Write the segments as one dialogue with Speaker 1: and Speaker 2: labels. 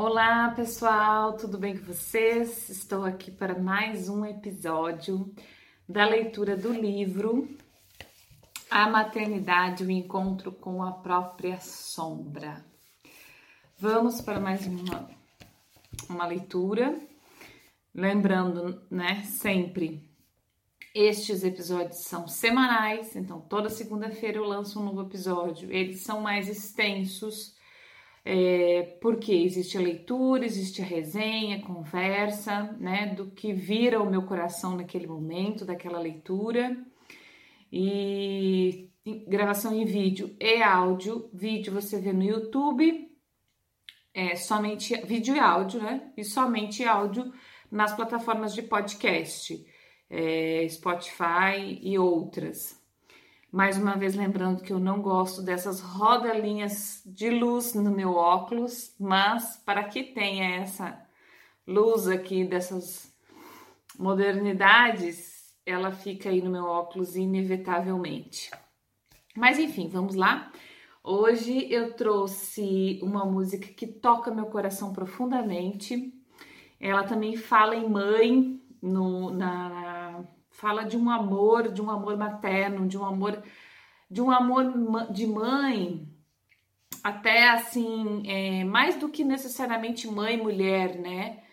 Speaker 1: Olá pessoal, tudo bem com vocês? Estou aqui para mais um episódio da leitura do livro A Maternidade, o Encontro com a Própria Sombra. Vamos para mais uma, uma leitura. Lembrando, né, sempre, estes episódios são semanais, então toda segunda-feira eu lanço um novo episódio. Eles são mais extensos é, porque existe a leitura, existe a resenha, conversa, né, do que vira o meu coração naquele momento, daquela leitura. E gravação em vídeo e áudio. Vídeo você vê no YouTube, é somente vídeo e áudio, né? E somente áudio nas plataformas de podcast, é, Spotify e outras. Mais uma vez lembrando que eu não gosto dessas rodalinhas de luz no meu óculos, mas para que tenha essa luz aqui dessas modernidades, ela fica aí no meu óculos inevitavelmente. Mas enfim, vamos lá. Hoje eu trouxe uma música que toca meu coração profundamente. Ela também fala em mãe no, na, fala de um amor, de um amor materno, de um amor, de um amor de mãe, até assim, é, mais do que necessariamente mãe mulher, né?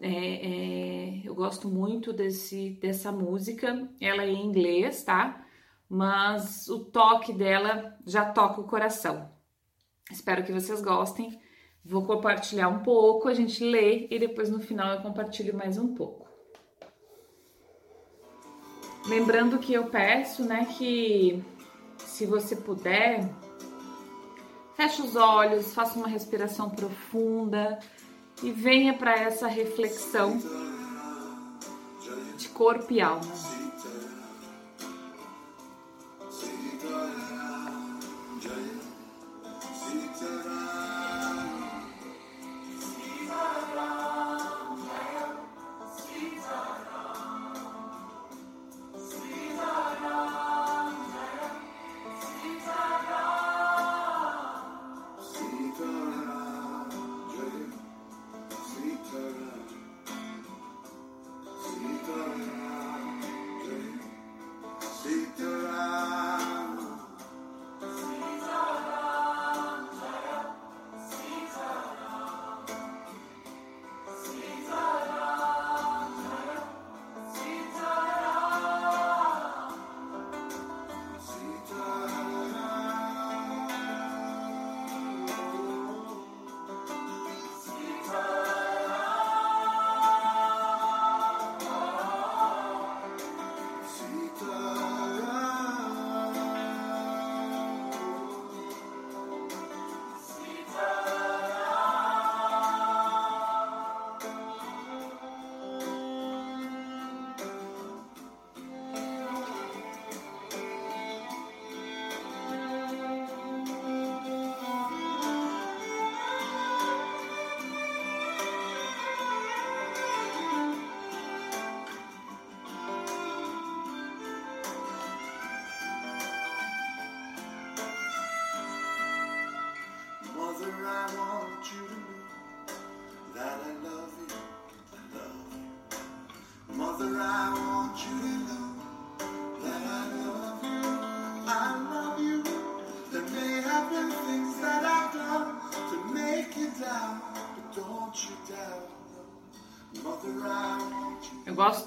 Speaker 1: É, é, eu gosto muito desse, dessa música, ela é em inglês, tá? Mas o toque dela já toca o coração. Espero que vocês gostem. Vou compartilhar um pouco, a gente lê e depois no final eu compartilho mais um pouco. Lembrando que eu peço, né, que se você puder, feche os olhos, faça uma respiração profunda e venha para essa reflexão de corpo e alma.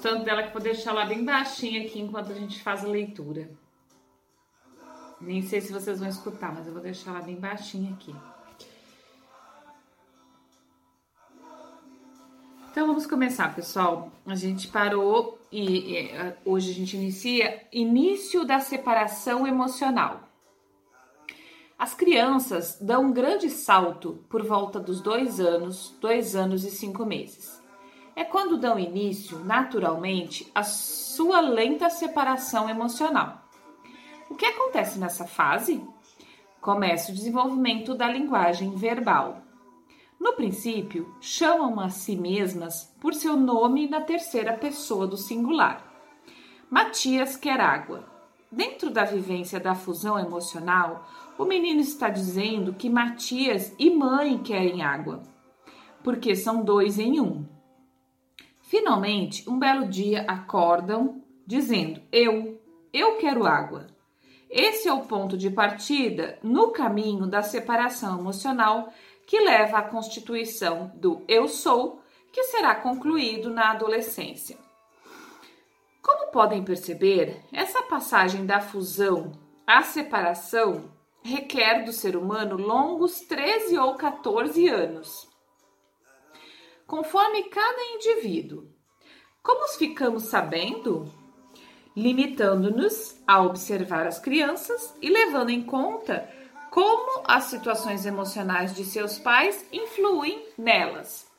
Speaker 1: Tanto dela que vou deixar ela bem baixinha aqui enquanto a gente faz a leitura. Nem sei se vocês vão escutar, mas eu vou deixar ela bem baixinha aqui. Então vamos começar, pessoal. A gente parou e, e hoje a gente inicia início da separação emocional. As crianças dão um grande salto por volta dos dois anos, dois anos e cinco meses. É quando dão início, naturalmente, a sua lenta separação emocional. O que acontece nessa fase? Começa o desenvolvimento da linguagem verbal. No princípio, chamam a si mesmas por seu nome na terceira pessoa do singular. Matias quer água. Dentro da vivência da fusão emocional, o menino está dizendo que Matias e mãe querem água. porque são dois em um. Finalmente, um belo dia acordam dizendo: Eu, eu quero água. Esse é o ponto de partida no caminho da separação emocional que leva à constituição do eu sou, que será concluído na adolescência. Como podem perceber, essa passagem da fusão à separação requer do ser humano longos 13 ou 14 anos, conforme cada indivíduo. Como ficamos sabendo? Limitando-nos a observar as crianças e levando em conta como as situações emocionais de seus pais influem nelas.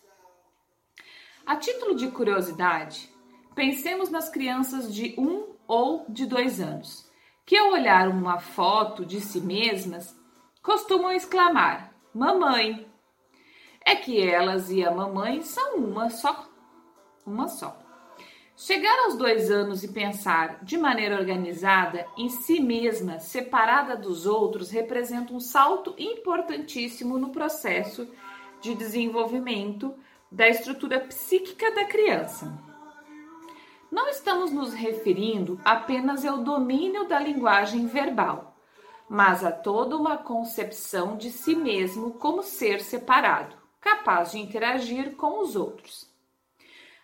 Speaker 1: A título de curiosidade, pensemos nas crianças de um ou de dois anos, que ao olhar uma foto de si mesmas costumam exclamar: Mamãe! É que elas e a mamãe são uma só. Uma só. Chegar aos dois anos e pensar de maneira organizada em si mesma, separada dos outros, representa um salto importantíssimo no processo de desenvolvimento da estrutura psíquica da criança. Não estamos nos referindo apenas ao domínio da linguagem verbal, mas a toda uma concepção de si mesmo como ser separado, capaz de interagir com os outros.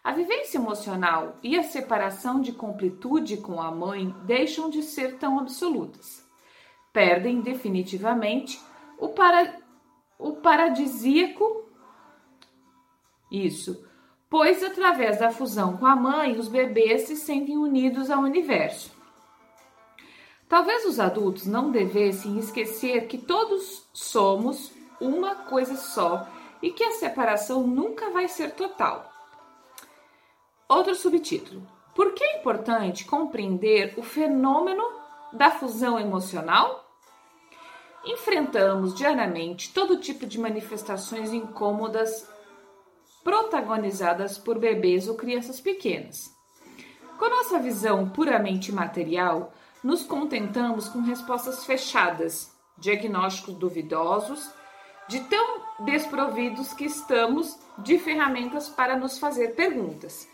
Speaker 1: A vivência emocional e a separação de completude com a mãe deixam de ser tão absolutas. Perdem definitivamente o, para, o paradisíaco. Isso, pois através da fusão com a mãe, os bebês se sentem unidos ao universo. Talvez os adultos não devessem esquecer que todos somos uma coisa só e que a separação nunca vai ser total. Outro subtítulo: Por que é importante compreender o fenômeno da fusão emocional? Enfrentamos diariamente todo tipo de manifestações incômodas protagonizadas por bebês ou crianças pequenas. Com nossa visão puramente material, nos contentamos com respostas fechadas, diagnósticos duvidosos, de tão desprovidos que estamos de ferramentas para nos fazer perguntas.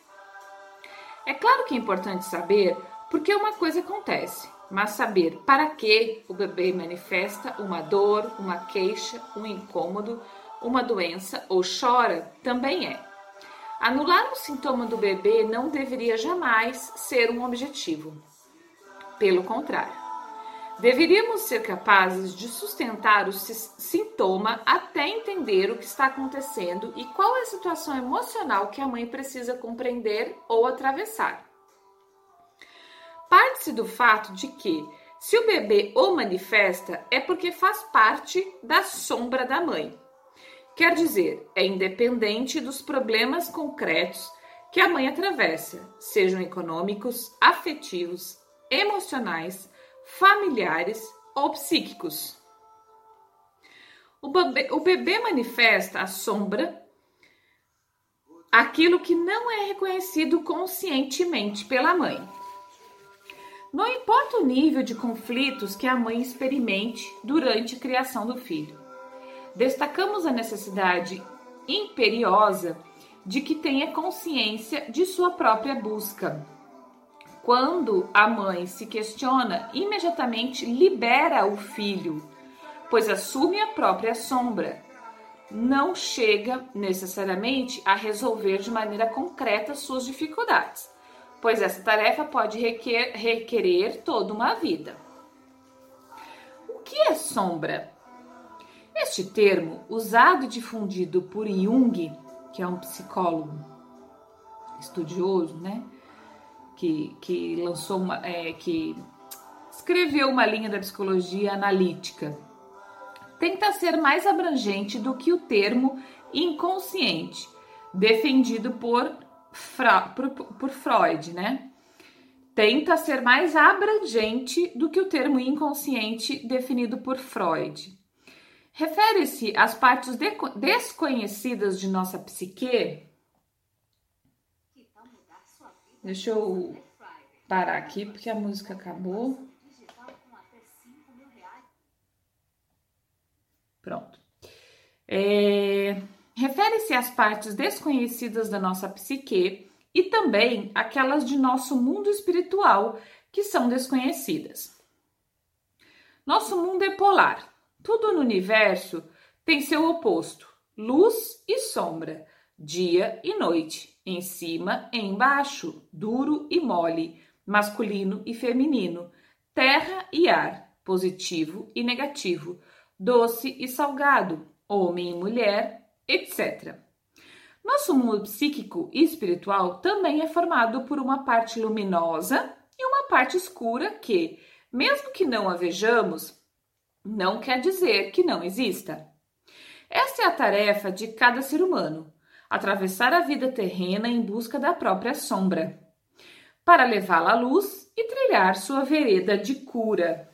Speaker 1: É claro que é importante saber por que uma coisa acontece, mas saber para que o bebê manifesta uma dor, uma queixa, um incômodo, uma doença ou chora também é. Anular um sintoma do bebê não deveria jamais ser um objetivo. Pelo contrário, Deveríamos ser capazes de sustentar o sintoma até entender o que está acontecendo e qual é a situação emocional que a mãe precisa compreender ou atravessar. Parte-se do fato de que, se o bebê o manifesta, é porque faz parte da sombra da mãe. Quer dizer, é independente dos problemas concretos que a mãe atravessa, sejam econômicos, afetivos, emocionais familiares ou psíquicos. O bebê, o bebê manifesta a sombra, aquilo que não é reconhecido conscientemente pela mãe. Não importa o nível de conflitos que a mãe experimente durante a criação do filho. Destacamos a necessidade imperiosa de que tenha consciência de sua própria busca quando a mãe se questiona, imediatamente libera o filho, pois assume a própria sombra. Não chega necessariamente a resolver de maneira concreta suas dificuldades, pois essa tarefa pode requer, requerer toda uma vida. O que é sombra? Este termo, usado e difundido por Jung, que é um psicólogo estudioso, né? Que, que lançou uma, é, que escreveu uma linha da psicologia analítica. Tenta ser mais abrangente do que o termo inconsciente, defendido por, por, por Freud, né? Tenta ser mais abrangente do que o termo inconsciente definido por Freud. Refere-se às partes desconhecidas de nossa psique Deixa eu parar aqui porque a música acabou. Pronto. É, refere-se às partes desconhecidas da nossa psique e também aquelas de nosso mundo espiritual que são desconhecidas. Nosso mundo é polar. Tudo no universo tem seu oposto: luz e sombra, dia e noite, em cima e embaixo, duro e mole, masculino e feminino, terra e ar, positivo e negativo, doce e salgado, homem e mulher, etc. Nosso mundo psíquico e espiritual também é formado por uma parte luminosa e uma parte escura que, mesmo que não a vejamos, não quer dizer que não exista. Essa é a tarefa de cada ser humano: atravessar a vida terrena em busca da própria sombra, para levá-la à luz e trilhar sua vereda de cura.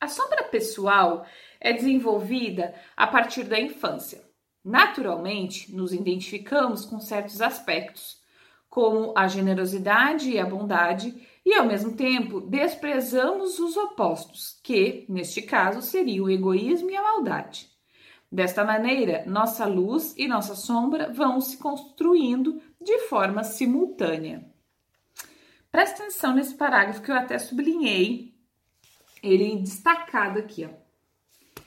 Speaker 1: A sombra pessoal é desenvolvida a partir da infância. Naturalmente, nos identificamos com certos aspectos, como a generosidade e a bondade, e ao mesmo tempo desprezamos os opostos, que, neste caso, seriam o egoísmo e a maldade. Desta maneira, nossa luz e nossa sombra vão se construindo de forma simultânea. Presta atenção nesse parágrafo que eu até sublinhei ele destacado aqui, ó.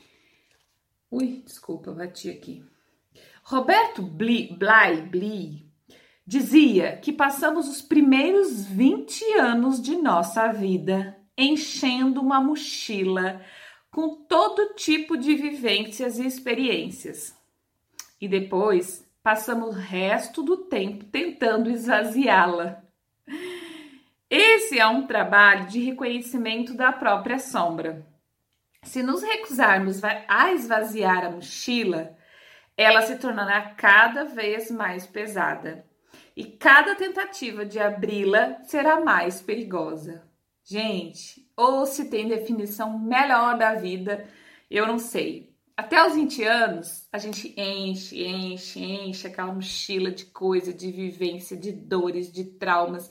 Speaker 1: Ui, desculpa, bati aqui. Roberto Bly, Bly, Bly dizia que passamos os primeiros 20 anos de nossa vida enchendo uma mochila com todo tipo de vivências e experiências. E depois passamos o resto do tempo tentando esvaziá-la. Esse é um trabalho de reconhecimento da própria sombra. Se nos recusarmos a esvaziar a mochila, ela se tornará cada vez mais pesada e cada tentativa de abri-la será mais perigosa. Gente, ou se tem definição melhor da vida, eu não sei. Até os 20 anos, a gente enche, enche, enche aquela mochila de coisa, de vivência, de dores, de traumas,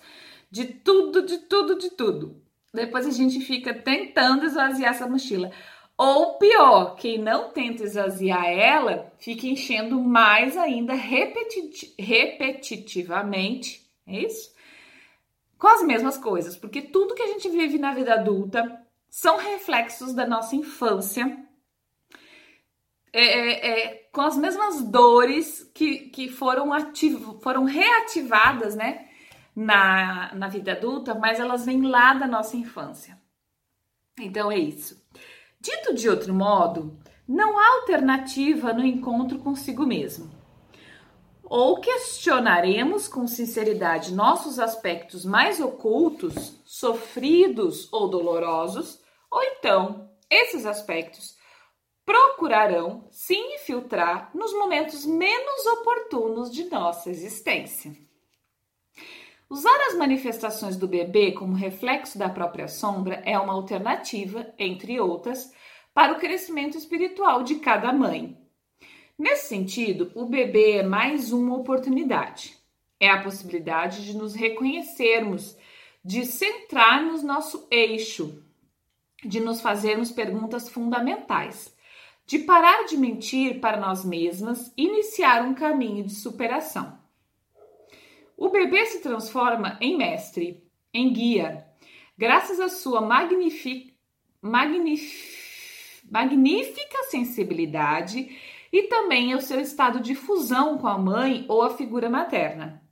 Speaker 1: de tudo, de tudo, de tudo. Depois a gente fica tentando esvaziar essa mochila. Ou pior, quem não tenta esvaziar ela fica enchendo mais ainda repeti repetitivamente, é isso? Com as mesmas coisas, porque tudo que a gente vive na vida adulta são reflexos da nossa infância, é, é, é, com as mesmas dores que, que foram, ativo, foram reativadas, né, na, na vida adulta, mas elas vêm lá da nossa infância. Então é isso. Dito de outro modo, não há alternativa no encontro consigo mesmo. Ou questionaremos com sinceridade nossos aspectos mais ocultos, sofridos ou dolorosos, ou então esses aspectos procurarão se infiltrar nos momentos menos oportunos de nossa existência. Usar as manifestações do bebê como reflexo da própria sombra é uma alternativa, entre outras, para o crescimento espiritual de cada mãe. Nesse sentido, o bebê é mais uma oportunidade. É a possibilidade de nos reconhecermos, de centrarmos nosso eixo, de nos fazermos perguntas fundamentais, de parar de mentir para nós mesmas e iniciar um caminho de superação. O bebê se transforma em mestre, em guia, graças à sua magnific, magnif, magnífica sensibilidade e também ao seu estado de fusão com a mãe ou a figura materna.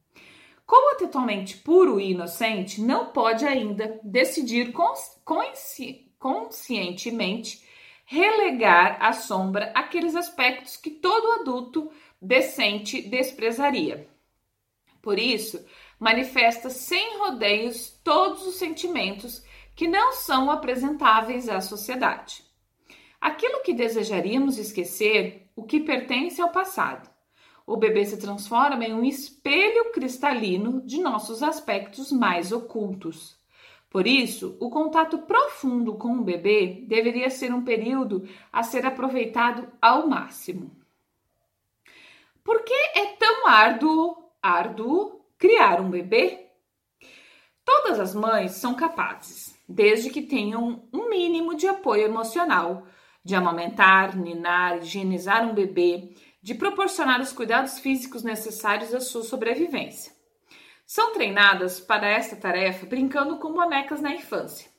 Speaker 1: Como é totalmente puro e inocente, não pode ainda decidir consci, conscientemente relegar à sombra aqueles aspectos que todo adulto decente desprezaria. Por isso, manifesta sem rodeios todos os sentimentos que não são apresentáveis à sociedade. Aquilo que desejaríamos esquecer, o que pertence ao passado. O bebê se transforma em um espelho cristalino de nossos aspectos mais ocultos. Por isso, o contato profundo com o bebê deveria ser um período a ser aproveitado ao máximo. Por que é tão árduo árduo criar um bebê? Todas as mães são capazes, desde que tenham um mínimo de apoio emocional, de amamentar, ninar, higienizar um bebê, de proporcionar os cuidados físicos necessários à sua sobrevivência. São treinadas para esta tarefa brincando com bonecas na infância.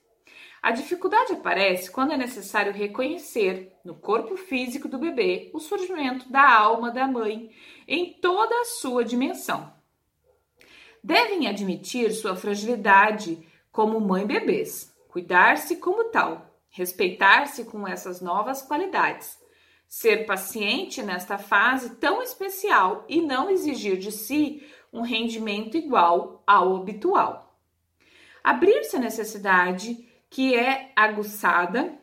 Speaker 1: A dificuldade aparece quando é necessário reconhecer, no corpo físico do bebê, o surgimento da alma da mãe em toda a sua dimensão. Devem admitir sua fragilidade como mãe-bebês, cuidar-se como tal, respeitar-se com essas novas qualidades, ser paciente nesta fase tão especial e não exigir de si um rendimento igual ao habitual. Abrir-se à necessidade que é aguçada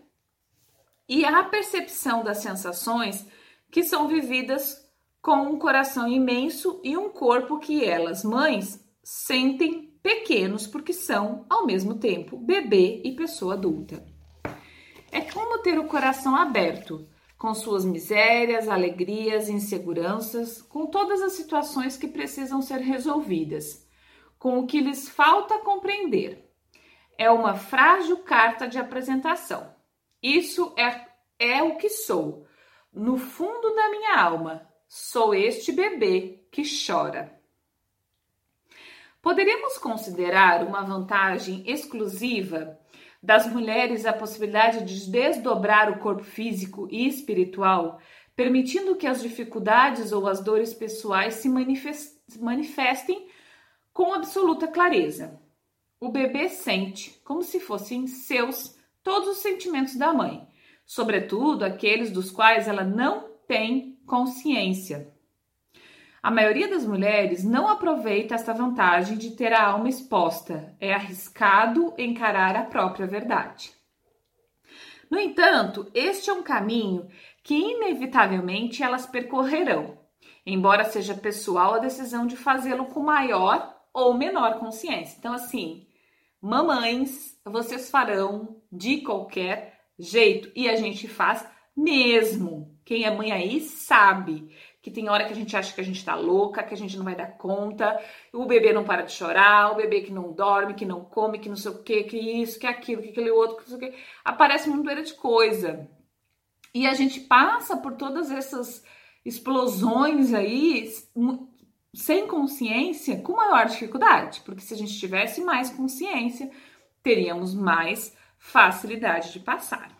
Speaker 1: e a percepção das sensações que são vividas com um coração imenso e um corpo que elas, mães, sentem pequenos porque são, ao mesmo tempo, bebê e pessoa adulta. É como ter o coração aberto com suas misérias, alegrias, inseguranças, com todas as situações que precisam ser resolvidas, com o que lhes falta compreender. É uma frágil carta de apresentação. Isso é, é o que sou. No fundo da minha alma, sou este bebê que chora. Poderíamos considerar uma vantagem exclusiva das mulheres a possibilidade de desdobrar o corpo físico e espiritual, permitindo que as dificuldades ou as dores pessoais se manifestem com absoluta clareza. O bebê sente, como se fossem seus, todos os sentimentos da mãe, sobretudo aqueles dos quais ela não tem consciência. A maioria das mulheres não aproveita esta vantagem de ter a alma exposta. É arriscado encarar a própria verdade. No entanto, este é um caminho que inevitavelmente elas percorrerão, embora seja pessoal a decisão de fazê-lo com maior ou menor consciência. Então, assim, mamães, vocês farão de qualquer jeito e a gente faz mesmo. Quem é mãe aí sabe que tem hora que a gente acha que a gente tá louca, que a gente não vai dar conta, o bebê não para de chorar, o bebê que não dorme, que não come, que não sei o que, que isso, que aquilo, que aquele outro, que não sei o que. Aparece uma montoeira de coisa. E a gente passa por todas essas explosões aí sem consciência com maior dificuldade, porque se a gente tivesse mais consciência, teríamos mais facilidade de passar.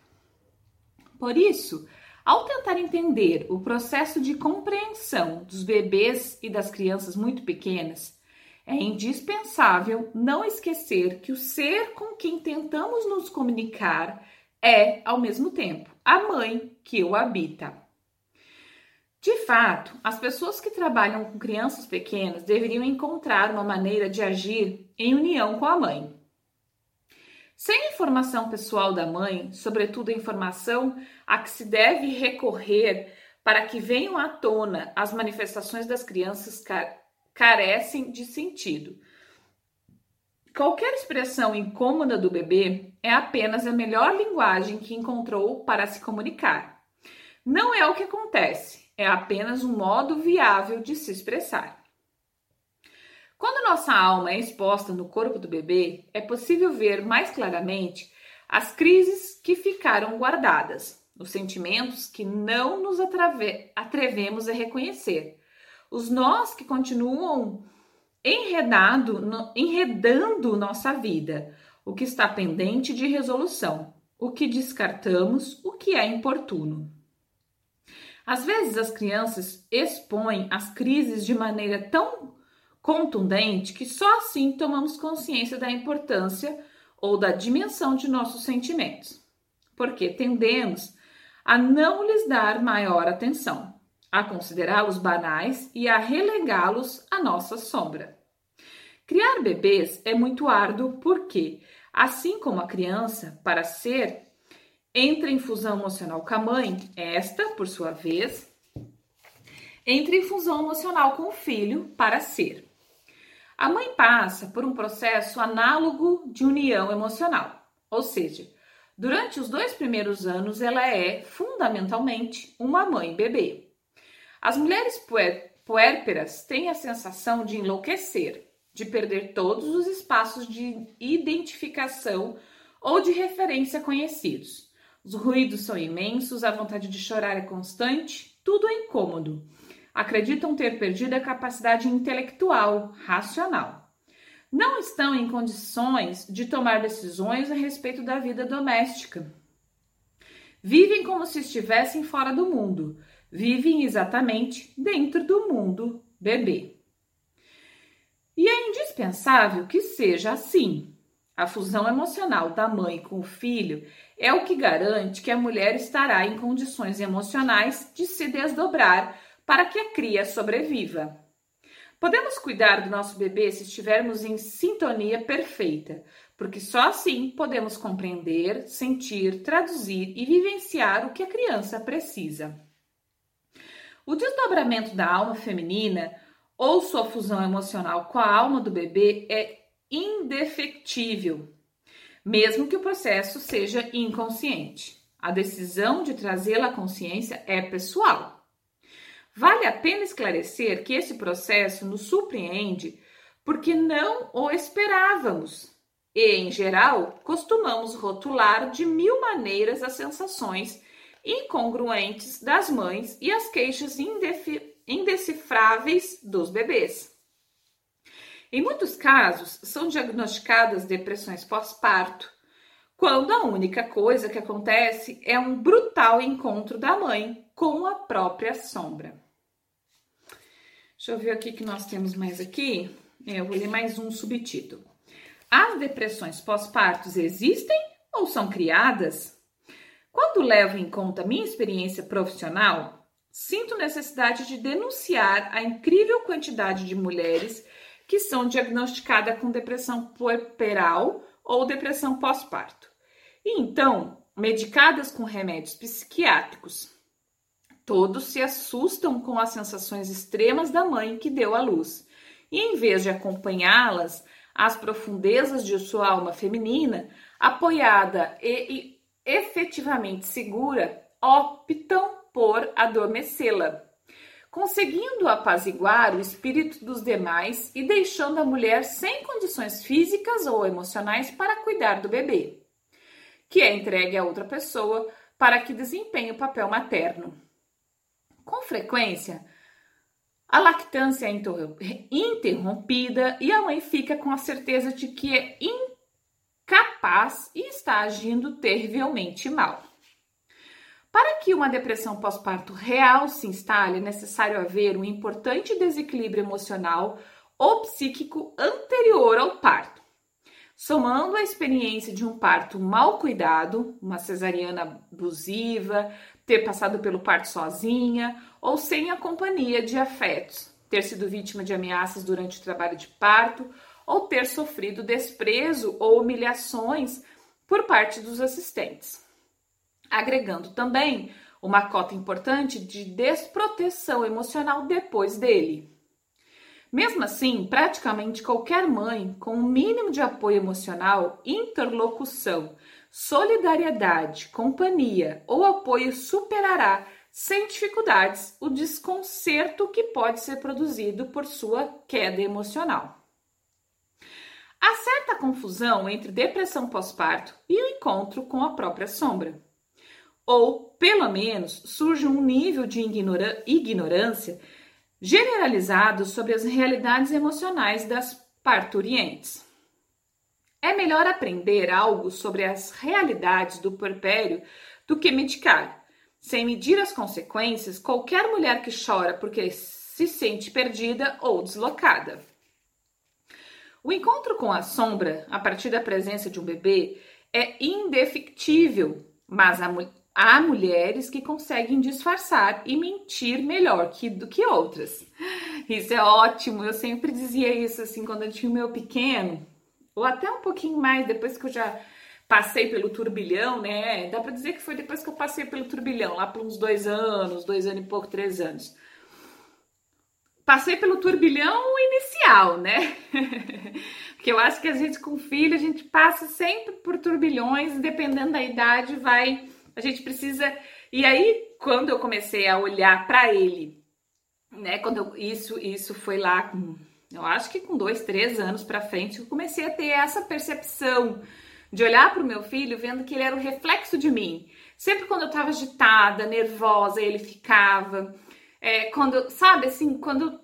Speaker 1: Por isso, ao tentar entender o processo de compreensão dos bebês e das crianças muito pequenas, é indispensável não esquecer que o ser com quem tentamos nos comunicar é, ao mesmo tempo, a mãe que o habita. De fato, as pessoas que trabalham com crianças pequenas deveriam encontrar uma maneira de agir em união com a mãe. Sem informação pessoal da mãe, sobretudo a informação a que se deve recorrer para que venham à tona as manifestações das crianças carecem de sentido. Qualquer expressão incômoda do bebê é apenas a melhor linguagem que encontrou para se comunicar. Não é o que acontece, é apenas um modo viável de se expressar. Quando nossa alma é exposta no corpo do bebê, é possível ver mais claramente as crises que ficaram guardadas, os sentimentos que não nos atrevemos a reconhecer, os nós que continuam enredado, no, enredando nossa vida, o que está pendente de resolução, o que descartamos, o que é importuno. Às vezes as crianças expõem as crises de maneira tão contundente que só assim tomamos consciência da importância ou da dimensão de nossos sentimentos, porque tendemos a não lhes dar maior atenção, a considerá-los banais e a relegá-los à nossa sombra. Criar bebês é muito árduo porque, assim como a criança, para ser, entra em fusão emocional com a mãe, esta, por sua vez, entra em fusão emocional com o filho para ser. A mãe passa por um processo análogo de união emocional, ou seja, durante os dois primeiros anos ela é fundamentalmente uma mãe bebê. As mulheres puérperas têm a sensação de enlouquecer, de perder todos os espaços de identificação ou de referência conhecidos. Os ruídos são imensos, a vontade de chorar é constante tudo é incômodo. Acreditam ter perdido a capacidade intelectual, racional. Não estão em condições de tomar decisões a respeito da vida doméstica. Vivem como se estivessem fora do mundo. Vivem exatamente dentro do mundo bebê. E é indispensável que seja assim. A fusão emocional da mãe com o filho é o que garante que a mulher estará em condições emocionais de se desdobrar para que a cria sobreviva. Podemos cuidar do nosso bebê se estivermos em sintonia perfeita, porque só assim podemos compreender, sentir, traduzir e vivenciar o que a criança precisa. O desdobramento da alma feminina ou sua fusão emocional com a alma do bebê é indefectível, mesmo que o processo seja inconsciente. A decisão de trazê-la à consciência é pessoal. Vale a pena esclarecer que esse processo nos surpreende porque não o esperávamos e, em geral, costumamos rotular de mil maneiras as sensações incongruentes das mães e as queixas indecifráveis dos bebês. Em muitos casos, são diagnosticadas depressões pós-parto, quando a única coisa que acontece é um brutal encontro da mãe com a própria sombra. Deixa eu ver o que nós temos mais aqui. É, eu vou ler mais um subtítulo. As depressões pós-partos existem ou são criadas? Quando levo em conta minha experiência profissional, sinto necessidade de denunciar a incrível quantidade de mulheres que são diagnosticadas com depressão puerperal ou depressão pós-parto. E então, medicadas com remédios psiquiátricos. Todos se assustam com as sensações extremas da mãe que deu à luz. E em vez de acompanhá-las às profundezas de sua alma feminina, apoiada e, e efetivamente segura, optam por adormecê-la, conseguindo apaziguar o espírito dos demais e deixando a mulher sem condições físicas ou emocionais para cuidar do bebê, que é entregue a outra pessoa para que desempenhe o papel materno. Com frequência, a lactância é interrompida e a mãe fica com a certeza de que é incapaz e está agindo terrivelmente mal. Para que uma depressão pós-parto real se instale, é necessário haver um importante desequilíbrio emocional ou psíquico anterior ao parto. Somando a experiência de um parto mal cuidado, uma cesariana abusiva, ter passado pelo parto sozinha ou sem a companhia de afetos, ter sido vítima de ameaças durante o trabalho de parto ou ter sofrido desprezo ou humilhações por parte dos assistentes agregando também uma cota importante de desproteção emocional depois dele. Mesmo assim, praticamente qualquer mãe com um mínimo de apoio emocional, interlocução, solidariedade, companhia ou apoio superará sem dificuldades o desconcerto que pode ser produzido por sua queda emocional. Há certa confusão entre depressão pós-parto e o encontro com a própria sombra ou, pelo menos, surge um nível de ignorância generalizado sobre as realidades emocionais das parturientes. É melhor aprender algo sobre as realidades do puerpério do que medicar. Sem medir as consequências, qualquer mulher que chora porque se sente perdida ou deslocada. O encontro com a sombra, a partir da presença de um bebê, é indefectível, mas a, Há mulheres que conseguem disfarçar e mentir melhor que, do que outras. Isso é ótimo. Eu sempre dizia isso assim quando eu tinha o meu pequeno, ou até um pouquinho mais depois que eu já passei pelo turbilhão, né? Dá para dizer que foi depois que eu passei pelo turbilhão, lá por uns dois anos, dois anos e pouco, três anos. Passei pelo turbilhão inicial, né? Porque eu acho que a gente com filho, a gente passa sempre por turbilhões, dependendo da idade, vai a gente precisa. E aí, quando eu comecei a olhar para ele, né? Quando eu, isso, isso foi lá com, eu acho que com dois, três anos para frente, eu comecei a ter essa percepção de olhar para o meu filho, vendo que ele era o reflexo de mim, Sempre quando eu tava agitada, nervosa, ele ficava. É, quando, sabe, assim, quando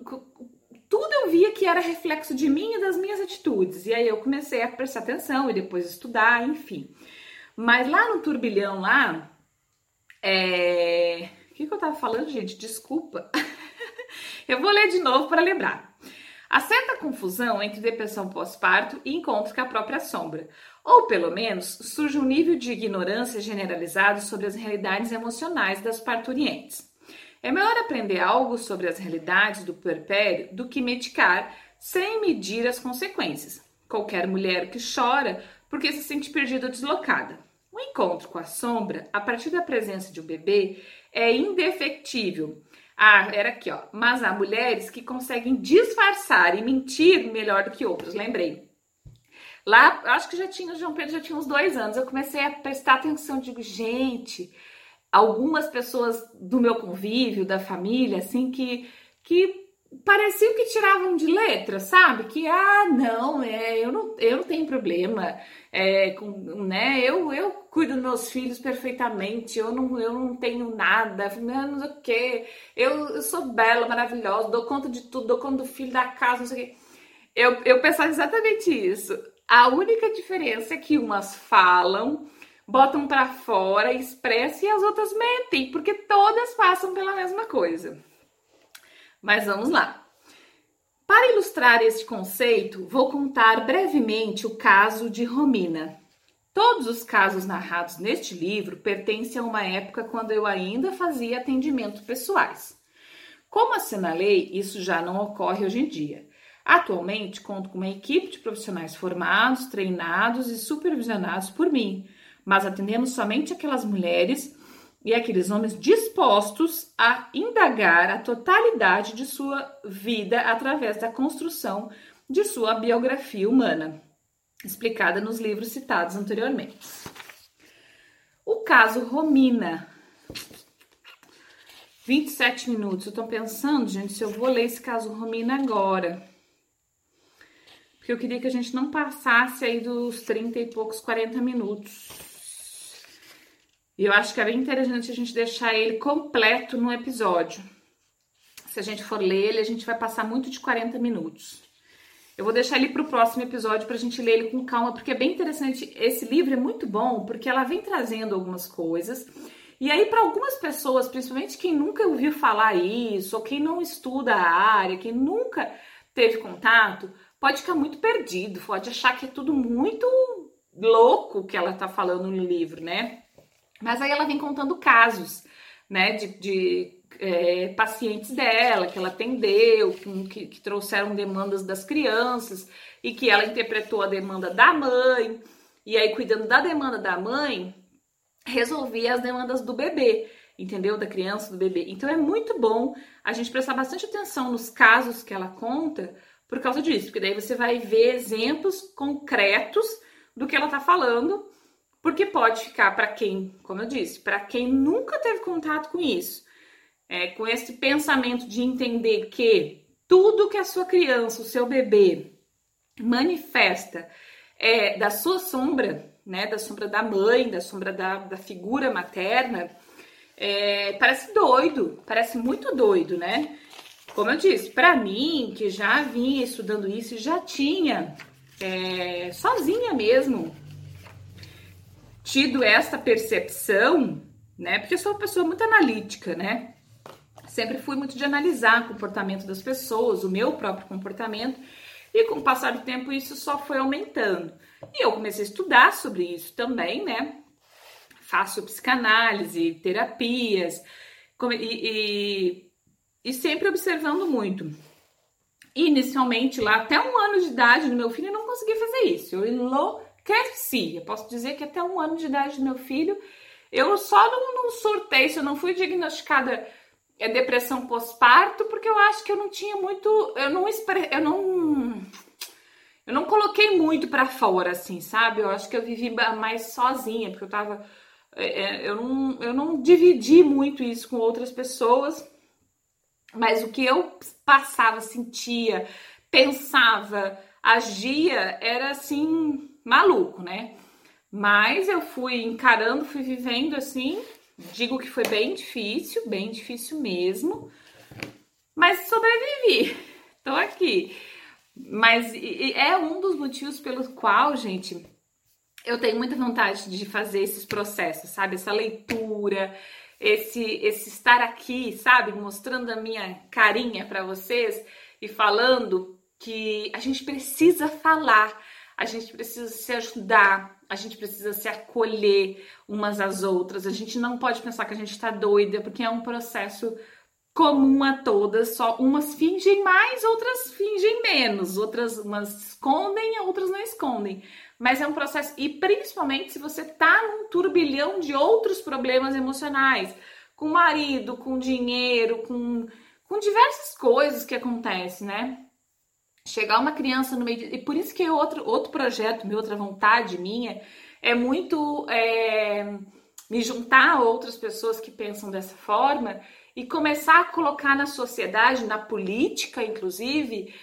Speaker 1: tudo eu via que era reflexo de mim e das minhas atitudes. E aí eu comecei a prestar atenção e depois estudar, enfim. Mas lá no turbilhão lá, é... o que, que eu tava falando, gente? Desculpa. eu vou ler de novo para lembrar. Há certa confusão entre depressão pós-parto e encontro com a própria sombra. Ou, pelo menos, surge um nível de ignorância generalizado sobre as realidades emocionais das parturientes. É melhor aprender algo sobre as realidades do puerpério do que medicar sem medir as consequências. Qualquer mulher que chora porque se sente perdida ou deslocada. O encontro com a sombra, a partir da presença de um bebê, é indefectível. Ah, era aqui, ó. Mas há mulheres que conseguem disfarçar e mentir melhor do que outras, lembrei. Lá, acho que já tinha, o João Pedro já tinha uns dois anos, eu comecei a prestar atenção, digo, gente, algumas pessoas do meu convívio, da família, assim, que, que pareciam que tiravam de letra, sabe? Que, ah, não, é, eu não, eu não tenho problema, é, com, né? Eu, eu cuido dos meus filhos perfeitamente, eu não, eu não tenho nada, menos o quê? Eu, eu sou bela, maravilhosa, dou conta de tudo, dou conta do filho, da casa, não sei o quê. Eu, eu pensava exatamente isso. A única diferença é que umas falam botam para fora, expressam e as outras mentem, porque todas passam pela mesma coisa. Mas vamos lá. Para ilustrar este conceito, vou contar brevemente o caso de Romina. Todos os casos narrados neste livro pertencem a uma época quando eu ainda fazia atendimento pessoais. Como assinalei, isso já não ocorre hoje em dia. Atualmente, conto com uma equipe de profissionais formados, treinados e supervisionados por mim, mas atendemos somente aquelas mulheres e aqueles homens dispostos a indagar a totalidade de sua vida através da construção de sua biografia humana, explicada nos livros citados anteriormente. O caso Romina. 27 minutos. Eu tô pensando, gente, se eu vou ler esse caso Romina agora. Porque eu queria que a gente não passasse aí dos 30 e poucos, 40 minutos. E eu acho que é bem interessante a gente deixar ele completo no episódio. Se a gente for ler ele, a gente vai passar muito de 40 minutos. Eu vou deixar ele para o próximo episódio para a gente ler ele com calma, porque é bem interessante. Esse livro é muito bom, porque ela vem trazendo algumas coisas. E aí, para algumas pessoas, principalmente quem nunca ouviu falar isso, ou quem não estuda a área, quem nunca teve contato, pode ficar muito perdido, pode achar que é tudo muito louco que ela está falando no livro, né? Mas aí ela vem contando casos, né, de, de é, pacientes dela que ela atendeu, que, que trouxeram demandas das crianças e que ela interpretou a demanda da mãe. E aí, cuidando da demanda da mãe, resolvia as demandas do bebê, entendeu? Da criança, do bebê. Então é muito bom a gente prestar bastante atenção nos casos que ela conta por causa disso, porque daí você vai ver exemplos concretos do que ela tá falando porque pode ficar para quem, como eu disse, para quem nunca teve contato com isso, é, com esse pensamento de entender que tudo que a sua criança, o seu bebê manifesta é da sua sombra, né, da sombra da mãe, da sombra da, da figura materna, é, parece doido, parece muito doido, né? Como eu disse, para mim, que já vinha estudando isso, já tinha é, sozinha mesmo tido essa percepção, né? Porque eu sou uma pessoa muito analítica, né? Sempre fui muito de analisar o comportamento das pessoas, o meu próprio comportamento, e com o passar do tempo isso só foi aumentando. E eu comecei a estudar sobre isso também, né? Faço psicanálise, terapias, e, e, e sempre observando muito. Inicialmente, lá até um ano de idade do meu filho, eu não conseguia fazer isso. Eu enlouqueci cresci. Eu posso dizer que até um ano de idade do meu filho, eu só não, não surtei, se eu não fui diagnosticada é depressão pós-parto, porque eu acho que eu não tinha muito, eu não eu não eu não coloquei muito para fora assim, sabe? Eu acho que eu vivi mais sozinha, porque eu tava é, é, eu não, eu não dividi muito isso com outras pessoas, mas o que eu passava, sentia, pensava, agia era assim maluco, né? Mas eu fui encarando, fui vivendo assim. Digo que foi bem difícil, bem difícil mesmo. Mas sobrevivi. Tô aqui. Mas é um dos motivos pelo qual, gente, eu tenho muita vontade de fazer esses processos, sabe? Essa leitura, esse, esse estar aqui, sabe? Mostrando a minha carinha para vocês e falando que a gente precisa falar, a gente precisa se ajudar, a gente precisa se acolher umas às outras. A gente não pode pensar que a gente está doida, porque é um processo comum a todas, só umas fingem mais, outras fingem menos, outras umas escondem, outras não escondem. Mas é um processo e principalmente se você tá num turbilhão de outros problemas emocionais, com marido, com dinheiro, com com diversas coisas que acontecem, né? Chegar uma criança no meio de... e por isso que outro outro projeto, minha outra vontade minha é muito é, me juntar a outras pessoas que pensam dessa forma e começar a colocar na sociedade, na política, inclusive,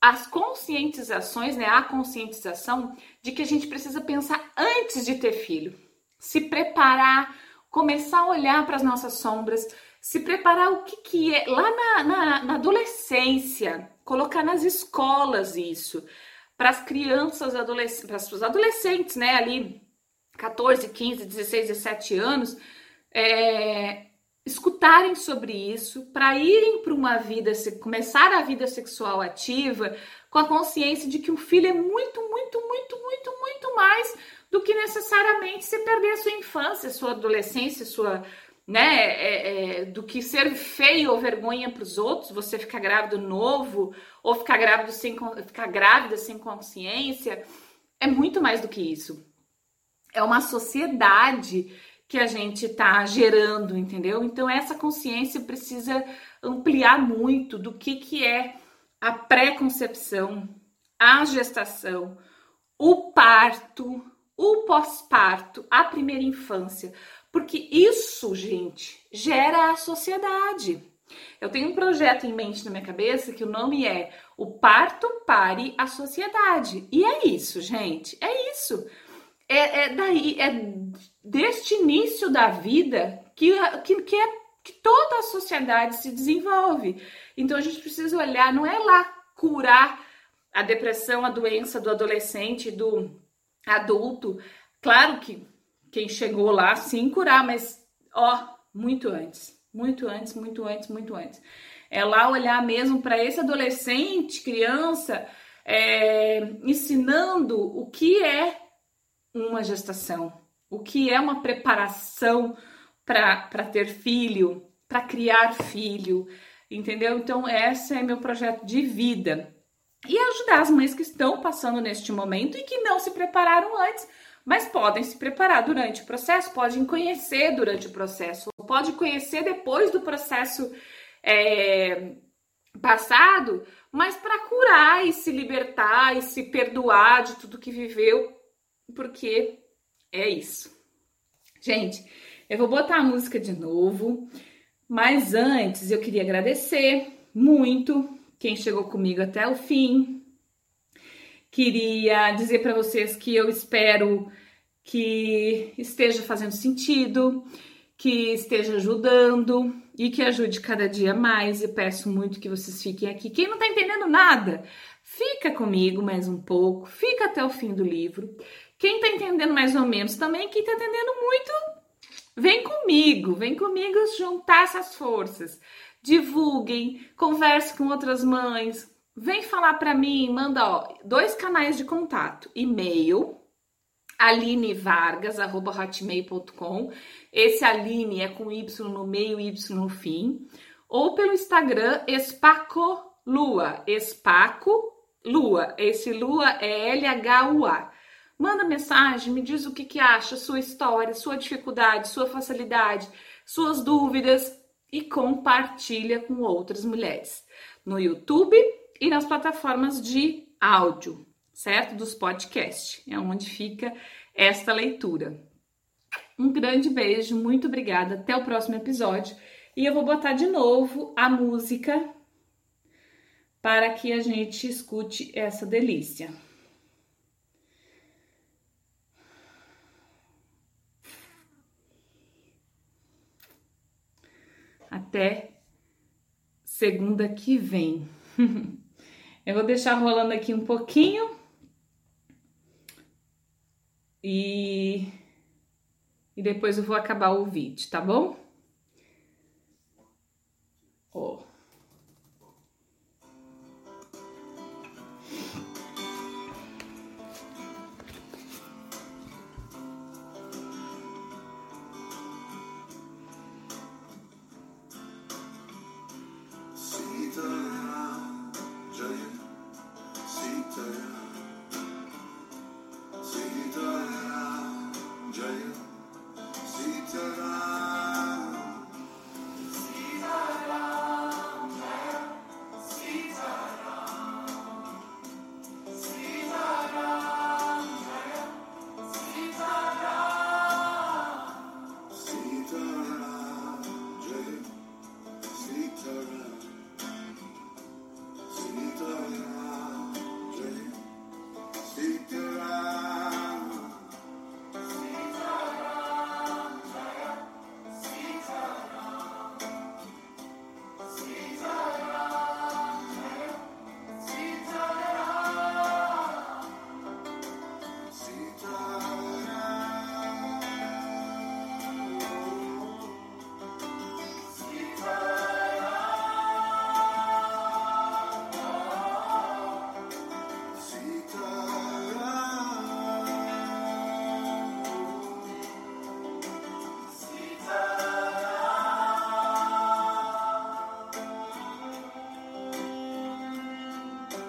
Speaker 1: as conscientizações, né, a conscientização de que a gente precisa pensar antes de ter filho, se preparar, começar a olhar para as nossas sombras, se preparar o que, que é. Lá na, na, na adolescência, colocar nas escolas isso, para as crianças, para os adolescentes, né, ali 14, 15, 16, 17 anos, é, escutarem sobre isso, para irem para uma vida, começar a vida sexual ativa com a consciência de que um filho é muito, muito, muito, muito, muito mais do que necessariamente se perder a sua infância, sua adolescência, sua né, é, é, do que ser feio ou vergonha para os outros, você ficar grávido novo ou ficar grávido sem ficar grávida sem consciência, é muito mais do que isso. É uma sociedade que a gente está gerando, entendeu? Então essa consciência precisa ampliar muito do que que é a pré-concepção, a gestação, o parto, o pós-parto, a primeira infância, porque isso, gente, gera a sociedade. Eu tenho um projeto em mente na minha cabeça que o nome é O Parto Pare a Sociedade. E é isso, gente. É isso. É, é daí, é deste início da vida que, que, que, é, que toda a sociedade se desenvolve. Então a gente precisa olhar, não é lá curar a depressão, a doença do adolescente, do adulto. Claro que quem chegou lá sim curar, mas ó, muito antes, muito antes, muito antes, muito antes. É lá olhar mesmo para esse adolescente, criança, é, ensinando o que é uma gestação, o que é uma preparação para ter filho, para criar filho, entendeu? Então, esse é meu projeto de vida. E ajudar as mães que estão passando neste momento e que não se prepararam antes mas podem se preparar durante o processo, podem conhecer durante o processo, pode conhecer depois do processo é, passado, mas para curar e se libertar e se perdoar de tudo que viveu, porque é isso. Gente, eu vou botar a música de novo, mas antes eu queria agradecer muito quem chegou comigo até o fim, Queria dizer para vocês que eu espero que esteja fazendo sentido, que esteja ajudando e que ajude cada dia mais. E peço muito que vocês fiquem aqui. Quem não está entendendo nada, fica comigo mais um pouco, fica até o fim do livro. Quem está entendendo mais ou menos também, quem está entendendo muito, vem comigo, vem comigo juntar essas forças. Divulguem, converse com outras mães, Vem falar para mim, manda ó, dois canais de contato: e-mail alinevargas@hotmail.com. Esse Aline é com y no meio e y no fim, ou pelo Instagram Espaco Lua, Espaco Lua. Esse Lua é L H U A. Manda mensagem, me diz o que que acha, sua história, sua dificuldade, sua facilidade, suas dúvidas e compartilha com outras mulheres. No YouTube e nas plataformas de áudio, certo? Dos podcasts, é onde fica esta leitura. Um grande beijo, muito obrigada, até o próximo episódio. E eu vou botar de novo a música para que a gente escute essa delícia. Até segunda que vem. eu vou deixar rolando aqui um pouquinho e, e depois eu vou acabar o vídeo, tá bom? Ó.